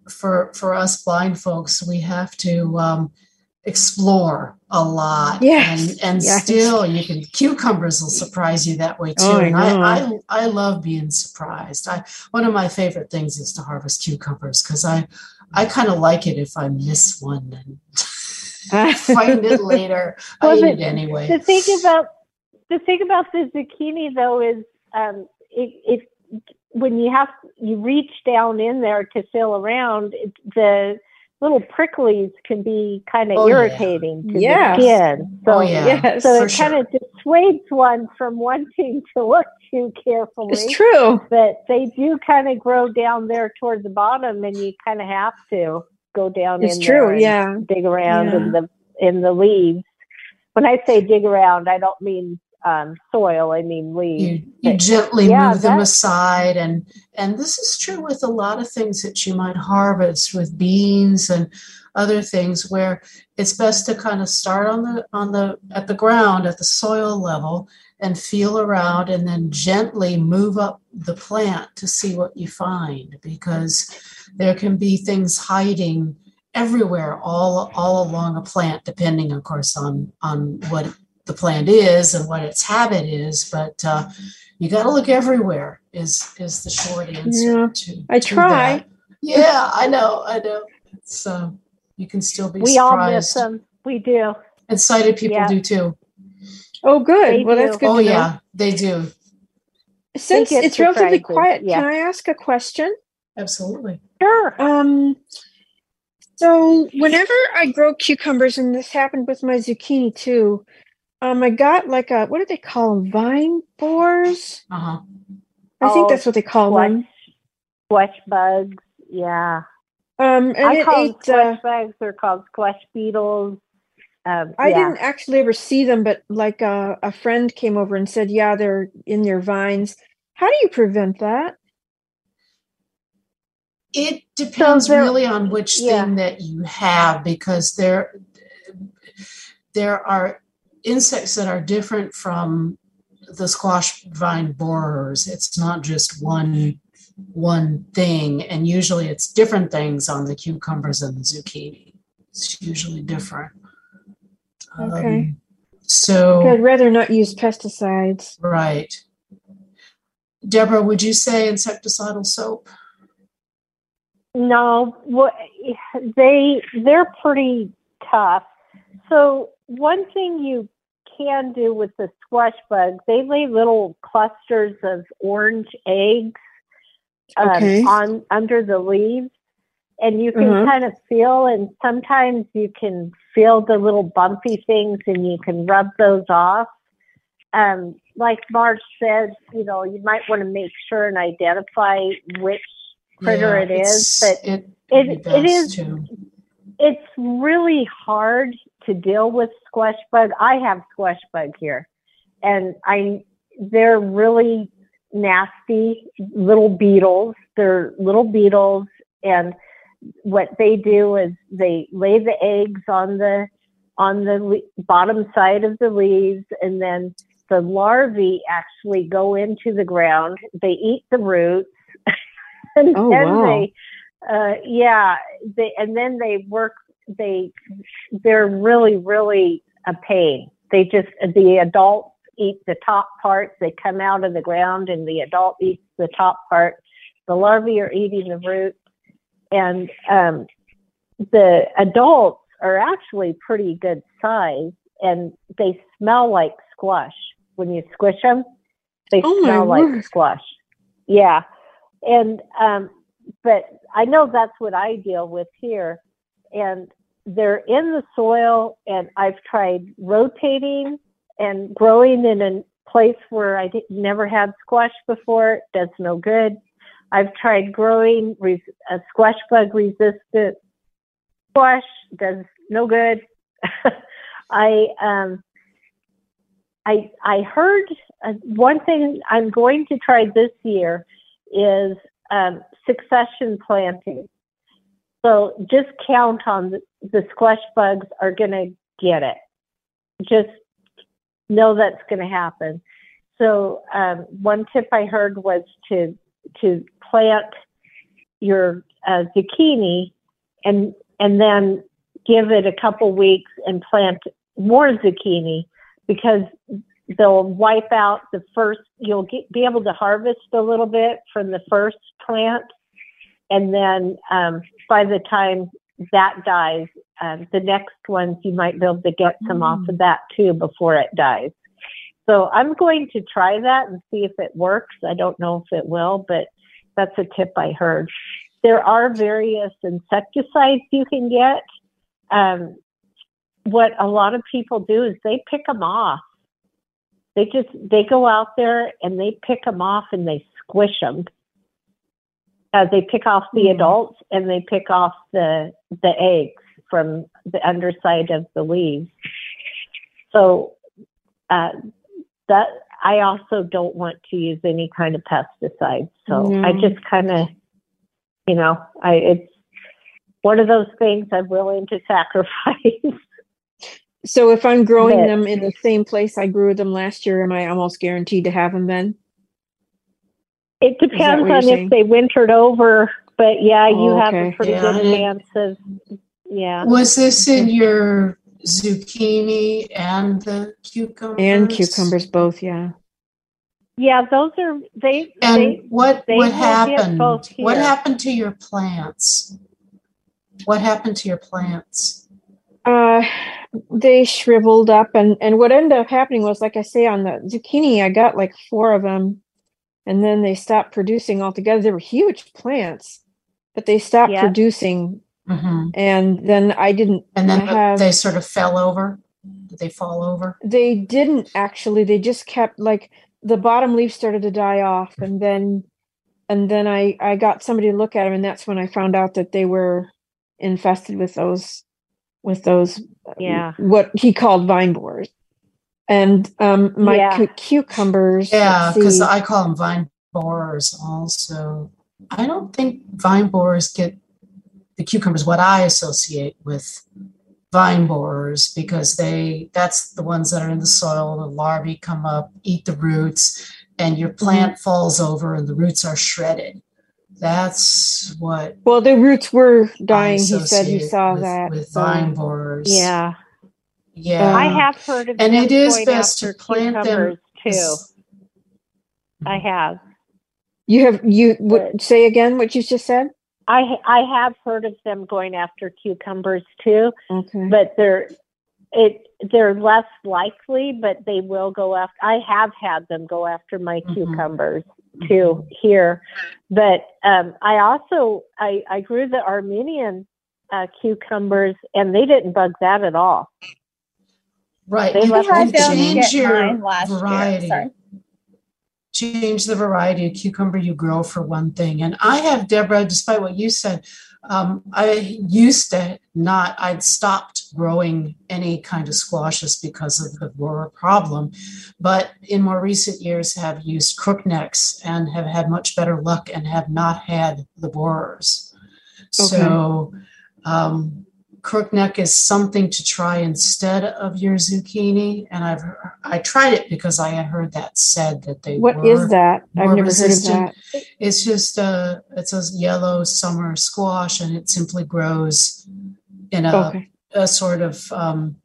for for us blind folks. We have to um explore a lot yes. and and yes. still you can cucumbers will surprise you that way too oh, and I, I, I love being surprised i one of my favorite things is to harvest cucumbers because i i kind of like it if i miss one and find it later. well, I eat it anyway. The thing about the thing about the zucchini though is um, it, it when you have you reach down in there to feel around it, the little pricklies can be kind of oh, irritating yeah. to yes. the skin. So, oh, yeah. so it sure. kind of dissuades one from wanting to look too carefully. It's true. But they do kind of grow down there toward the bottom and you kind of have to go down it's in true, there yeah. dig around yeah. in the in the leaves. When I say dig around, I don't mean um, soil. I mean leaves. You, you gently yeah, move them aside, and and this is true with a lot of things that you might harvest with beans and other things, where it's best to kind of start on the on the at the ground at the soil level and feel around, and then gently move up the plant to see what you find, because there can be things hiding everywhere all all along a plant depending of course on on what the plant is and what its habit is, but uh, you got to look everywhere. Is is the short answer? Yeah, to, I try. That. Yeah, I know, I know. So you can still be. We surprised. all miss them. We do. And sighted people yeah. do too. Oh, good. They well, do. that's good. Oh, yeah, they do. Since it's relatively quiet, yeah. can I ask a question? Absolutely. Sure. Um, so whenever I grow cucumbers, and this happened with my zucchini too, um, I got like a what do they call them? Vine borers. Uh-huh. I oh, think that's what they call squash, them. Squash bugs. Yeah. Um, and I it call ate, squash uh, bugs. They're called squash beetles. Um, I yeah. didn't actually ever see them, but like uh, a friend came over and said, "Yeah, they're in your vines." How do you prevent that? It depends so really on which yeah. thing that you have, because there there are insects that are different from the squash vine borers. It's not just one one thing, and usually it's different things on the cucumbers and the zucchini. It's usually different. Okay. Um, so I'd rather not use pesticides. Right. Deborah, would you say insecticidal soap? No, what they they're pretty tough. So one thing you can do with the squash bug, they lay little clusters of orange eggs um, okay. on under the leaves, and you can mm-hmm. kind of feel. And sometimes you can feel the little bumpy things, and you can rub those off. Um, like Marge said, you know, you might want to make sure and identify which critter yeah, it is, but it, it, it is. Too. It's really hard to deal with squash bug. I have squash bug here, and I they're really nasty little beetles. They're little beetles, and what they do is they lay the eggs on the on the le- bottom side of the leaves, and then the larvae actually go into the ground. They eat the roots, and oh, then wow. they, uh, yeah, they and then they work they they're really really a pain. They just the adults eat the top parts. They come out of the ground, and the adult eats the top part. The larvae are eating the roots, and um, the adults are actually pretty good size, and they smell like squash when you squish them. They oh smell like word. squash. Yeah, and um, but I know that's what I deal with here and they're in the soil and I've tried rotating and growing in a place where I did, never had squash before. Does no good. I've tried growing res- a squash bug resistant squash. Does no good. I um I I heard uh, one thing I'm going to try this year is um, succession planting. So just count on the, the squash bugs are going to get it. Just know that's going to happen. So um, one tip I heard was to to plant your uh, zucchini and and then give it a couple weeks and plant more zucchini because they'll wipe out the first. You'll get, be able to harvest a little bit from the first plant, and then um, by the time that dies. Um, the next ones you might be able to get some mm. off of that too before it dies. So I'm going to try that and see if it works. I don't know if it will, but that's a tip I heard. There are various insecticides you can get. Um, what a lot of people do is they pick them off. They just they go out there and they pick them off and they squish them. Uh, they pick off the mm. adults and they pick off the the eggs from the underside of the leaves. So uh, that I also don't want to use any kind of pesticides. So. I just kind of, you know, I it's one of those things I'm willing to sacrifice. So if I'm growing but, them in the same place I grew them last year, am I almost guaranteed to have them then? It depends on if they wintered over, but yeah, oh, you have a pretty yeah. good chance of yeah. Was this in your zucchini and the cucumbers? And cucumbers both, yeah. Yeah, those are they. And they, what they what happened? What happened to your plants? What happened to your plants? Uh, they shriveled up, and and what ended up happening was, like I say, on the zucchini, I got like four of them, and then they stopped producing altogether. They were huge plants, but they stopped yeah. producing Mm-hmm. And then I didn't. And then have, they sort of fell over. Did they fall over? They didn't actually. They just kept like the bottom leaf started to die off, and then and then I I got somebody to look at them, and that's when I found out that they were infested with those with those yeah what he called vine borers. And um my yeah. cu- cucumbers. Yeah, because I call them vine borers also. I don't think vine borers get the cucumbers what I associate with vine borers because they that's the ones that are in the soil the larvae come up eat the roots and your mm-hmm. plant mm-hmm. falls over and the roots are shredded that's what well the roots were dying he said he saw with, that with so, vine borers yeah yeah i have heard of and it is best to plant them too i have you have you would say again what you just said I I have heard of them going after cucumbers too, okay. but they're it they're less likely, but they will go after. I have had them go after my mm-hmm. cucumbers too mm-hmm. here, but um, I also I I grew the Armenian uh, cucumbers and they didn't bug that at all. Right, they you have to change your variety. Change the variety of cucumber you grow for one thing. And I have, Deborah, despite what you said, um, I used to not, I'd stopped growing any kind of squashes because of the borer problem, but in more recent years have used crooknecks and have had much better luck and have not had the borers. Okay. So um, crookneck is something to try instead of your zucchini and i've i tried it because i had heard that said that they what is that i've never resistant. heard of that it's just a it's a yellow summer squash and it simply grows in a, okay. a sort of um,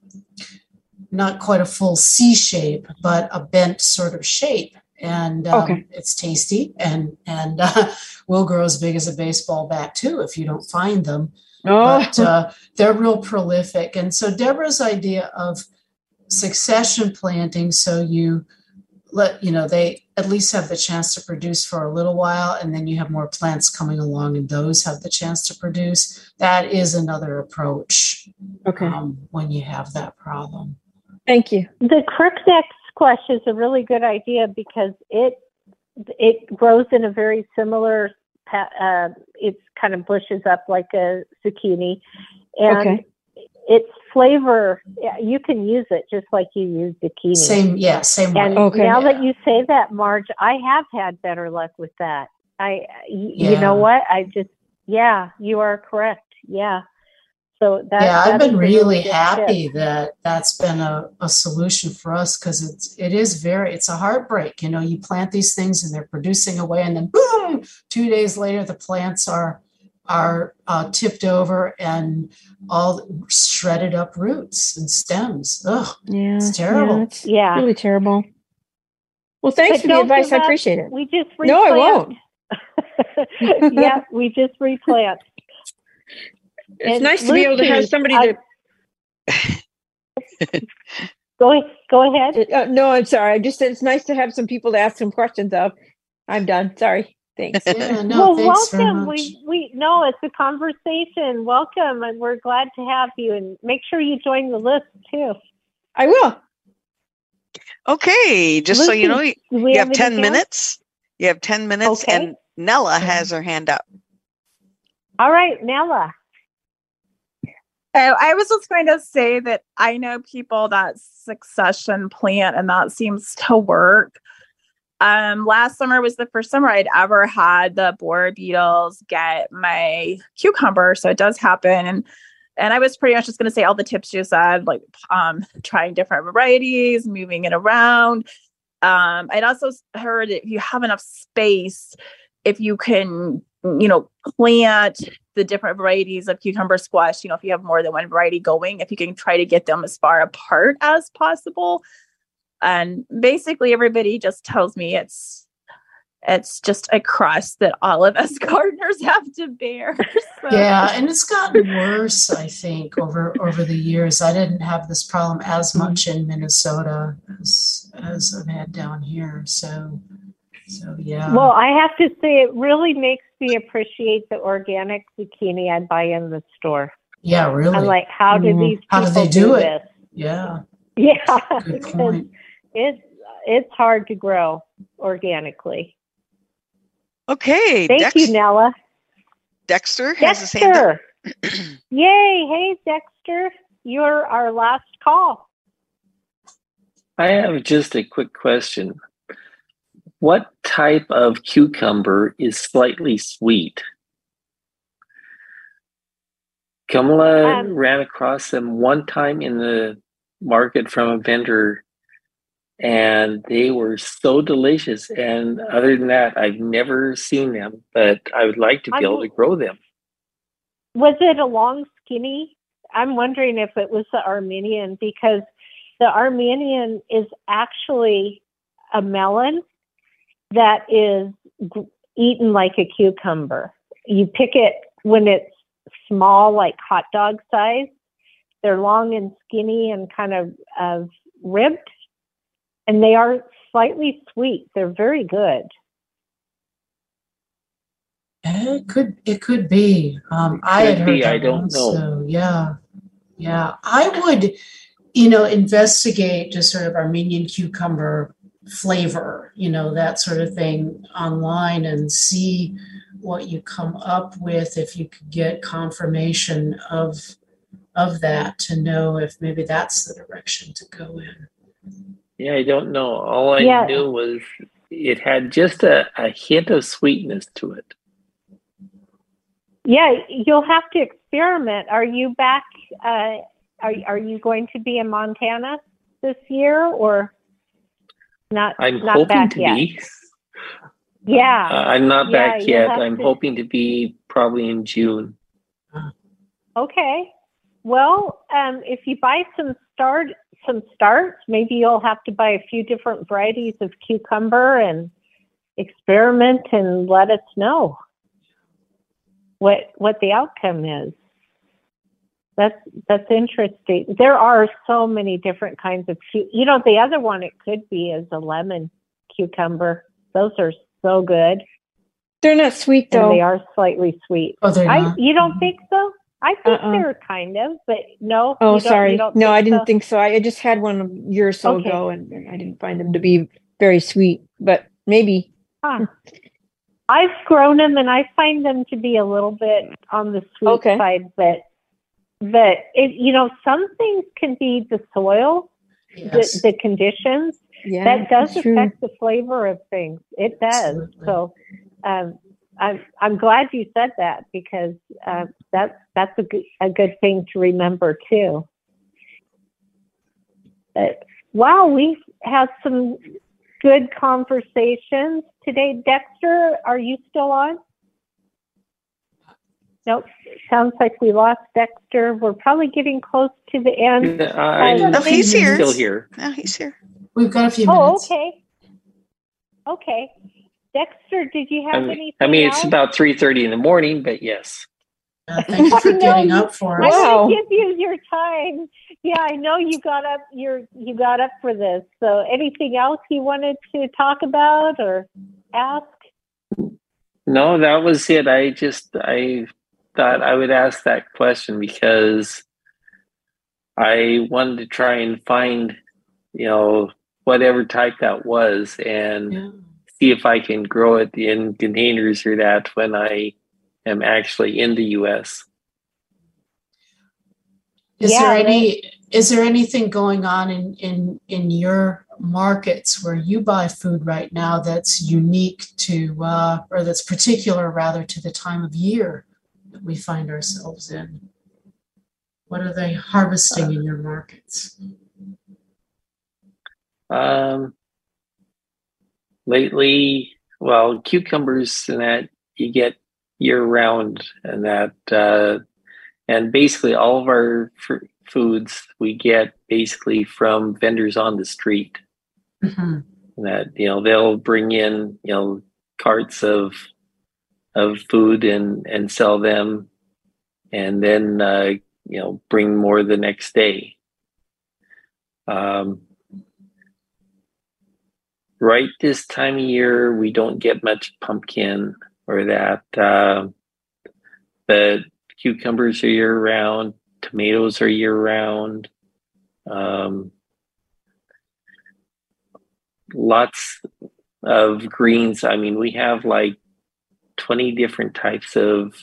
not quite a full c shape but a bent sort of shape and um, okay. it's tasty and and uh, will grow as big as a baseball bat too if you don't find them Oh. But uh, they're real prolific. And so Deborah's idea of succession planting, so you let, you know, they at least have the chance to produce for a little while, and then you have more plants coming along and those have the chance to produce. That is another approach. Okay. Um, when you have that problem. Thank you. The crookneck squash is a really good idea because it it grows in a very similar uh, it's kind of bushes up like a zucchini, and okay. its flavor you can use it just like you use zucchini. Same, yeah, same. And way. Okay. now that you say that, Marge, I have had better luck with that. I, yeah. you know what? I just, yeah, you are correct. Yeah. So that, yeah, I've been really happy tip. that that's been a, a solution for us because it's it is very it's a heartbreak. You know, you plant these things and they're producing away, and then boom, two days later the plants are are uh, tipped over and all shredded up roots and stems. Ugh, yeah, it's terrible. Yeah, it's yeah. really terrible. Well, thanks but for the advice. I appreciate it. We just replant. no, I won't. yeah, we just replant. It's and nice to be able to have somebody I, to. go go ahead. Uh, no, I'm sorry. I just it's nice to have some people to ask some questions of. I'm done. Sorry. Thanks. Yeah, no, well, thanks welcome. We we no, it's a conversation. Welcome, and we're glad to have you. And make sure you join the list too. I will. Okay, just Lucy, so you know, you, you have ten minutes. You have ten minutes, okay. and Nella has her hand up. All right, Nella. I was just going to say that I know people that succession plant, and that seems to work. Um, last summer was the first summer I'd ever had the borer beetles get my cucumber, so it does happen. And and I was pretty much just going to say all the tips you said, like um, trying different varieties, moving it around. Um, I'd also heard if you have enough space, if you can, you know, plant the different varieties of cucumber squash, you know, if you have more than one variety going, if you can try to get them as far apart as possible and basically everybody just tells me it's it's just a crust that all of us gardeners have to bear. So. Yeah, and it's gotten worse, I think, over over the years. I didn't have this problem as much in Minnesota as as I've had down here. So so yeah. Well, I have to say it really makes me appreciate the organic zucchini I buy in the store. Yeah, really. I'm like, how do mm-hmm. these how do they do, do it? This? Yeah. Yeah. Good point it's it's hard to grow organically. Okay. Thank Dex- you, Nella. Dexter has Dexter. his hand up. Yay. Hey, Dexter. You're our last call. I have just a quick question. What type of cucumber is slightly sweet? Kamala um, ran across them one time in the market from a vendor and they were so delicious. And other than that, I've never seen them, but I would like to be able to grow them. Was it a long skinny? I'm wondering if it was the Armenian because the Armenian is actually a melon that is eaten like a cucumber. You pick it when it's small, like hot dog size. They're long and skinny and kind of, of ribbed and they are slightly sweet. They're very good. It could it could be. Um, I had heard be, that I don't know. So yeah, yeah. I would, you know, investigate just sort of Armenian cucumber flavor, you know, that sort of thing online and see what you come up with if you could get confirmation of of that to know if maybe that's the direction to go in. Yeah, I don't know. All I yeah. knew was it had just a, a hint of sweetness to it. Yeah, you'll have to experiment. Are you back? Uh, are are you going to be in Montana this year or not? I'm not hoping to yet? be. Yeah, uh, I'm not yeah, back yet. I'm to... hoping to be probably in June. Okay. Well, um, if you buy some start some starts. Maybe you'll have to buy a few different varieties of cucumber and experiment and let us know what what the outcome is. That's that's interesting. There are so many different kinds of you know the other one it could be is a lemon cucumber. Those are so good. They're not sweet though. And they are slightly sweet. Oh, they're I, not? You don't think so? I think uh-uh. they're kind of, but no. Oh, sorry. No, I didn't so? think so. I just had one a year or so okay. ago, and I didn't find them to be very sweet. But maybe. Huh. I've grown them, and I find them to be a little bit on the sweet okay. side. But, but it, you know, some things can be the soil, yes. the, the conditions. Yeah, that does affect true. the flavor of things. It does. Absolutely. So, um, I'm I'm glad you said that because uh, that's that's a good, a good thing to remember too. But wow, we've some good conversations today. Dexter, are you still on? Nope. Sounds like we lost Dexter. We're probably getting close to the end. Uh, oh, he's here. Still here. No, he's here. We've got a few oh, minutes. Oh, okay. Okay. Dexter, did you have I mean, anything? I mean, else? it's about three thirty in the morning, but yes. Uh, thank you for getting up for us. I wow. give you your time. Yeah, I know you got up. You're you got up for this. So, anything else you wanted to talk about or ask? No, that was it. I just I thought I would ask that question because I wanted to try and find, you know, whatever type that was and yeah. see if I can grow it in containers or that when I am actually in the US. Is yeah, there any is there anything going on in, in in your markets where you buy food right now that's unique to uh, or that's particular rather to the time of year that we find ourselves in? What are they harvesting in your markets? Um, lately, well, cucumbers and that you get year round, and that, uh, and basically all of our fr- foods we get basically from vendors on the street. Mm-hmm. That you know they'll bring in you know carts of of food and and sell them, and then uh, you know bring more the next day. Um, right this time of year, we don't get much pumpkin or that. Uh, cucumbers are year round, tomatoes are year round. Um, lots of greens. I mean, we have like 20 different types of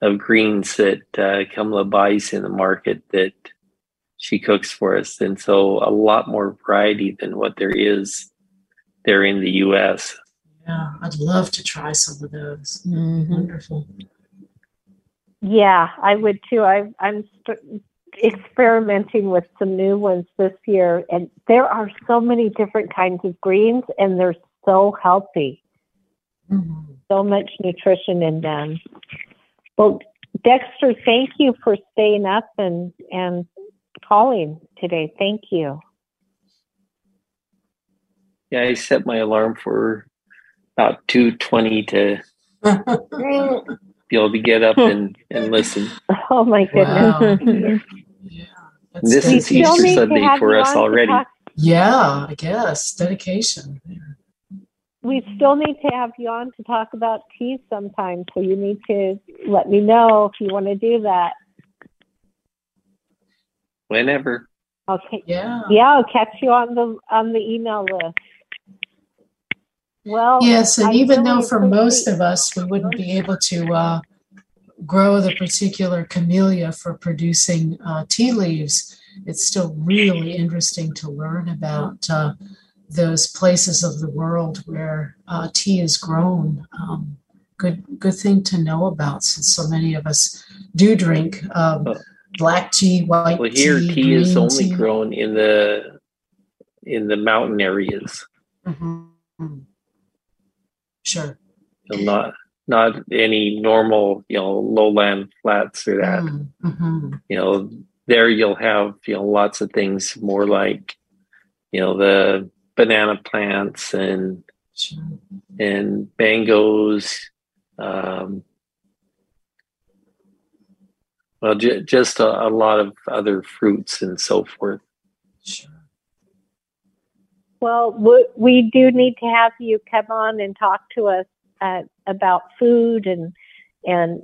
of greens that uh, Kamala buys in the market that she cooks for us. And so a lot more variety than what there is there in the US. Yeah, I'd love to try some of those. Mm-hmm. Wonderful. Yeah, I would too. I, I'm st- experimenting with some new ones this year, and there are so many different kinds of greens, and they're so healthy. Mm-hmm. So much nutrition in them. Well, Dexter, thank you for staying up and and calling today. Thank you. Yeah, I set my alarm for about two twenty to be able to get up and, and listen. Oh my goodness! Wow. yeah. This is Easter Sunday for us already. Yeah, I guess dedication. We still need to have you on to talk about tea sometime, so you need to let me know if you want to do that. Whenever. Okay. Yeah. Yeah, I'll catch you on the on the email list. Well, yes, and I even though for most of us we wouldn't be able to uh, grow the particular camellia for producing uh, tea leaves, it's still really interesting to learn about uh, those places of the world where uh, tea is grown. Um, good, good thing to know about since so many of us do drink um, black tea, white well, here tea. tea is only tea. grown in the in the mountain areas. Mm-hmm. Sure. Know, not not any normal, you know, lowland flats or that. Mm, mm-hmm. You know, there you'll have, you know, lots of things more like, you know, the banana plants and and mangoes. Um, well, j- just a, a, lot of other fruits and so forth. Well, we do need to have you come on and talk to us uh, about food and and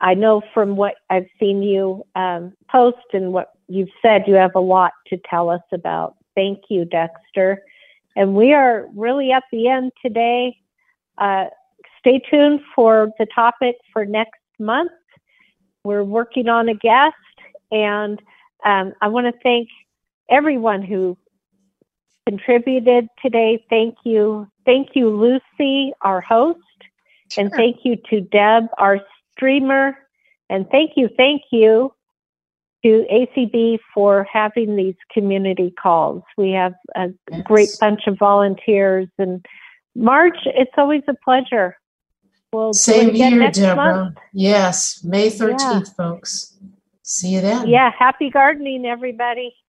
I know from what I've seen you um, post and what you've said, you have a lot to tell us about. Thank you, Dexter. And we are really at the end today. Uh, stay tuned for the topic for next month. We're working on a guest, and um, I want to thank everyone who contributed today. Thank you. Thank you, Lucy, our host. Sure. And thank you to Deb, our streamer. And thank you, thank you to ACB for having these community calls. We have a yes. great bunch of volunteers. And Marge, it's always a pleasure. We'll Same here, Deborah. Month. Yes, May 13th, yeah. folks. See you then. Yeah, happy gardening, everybody.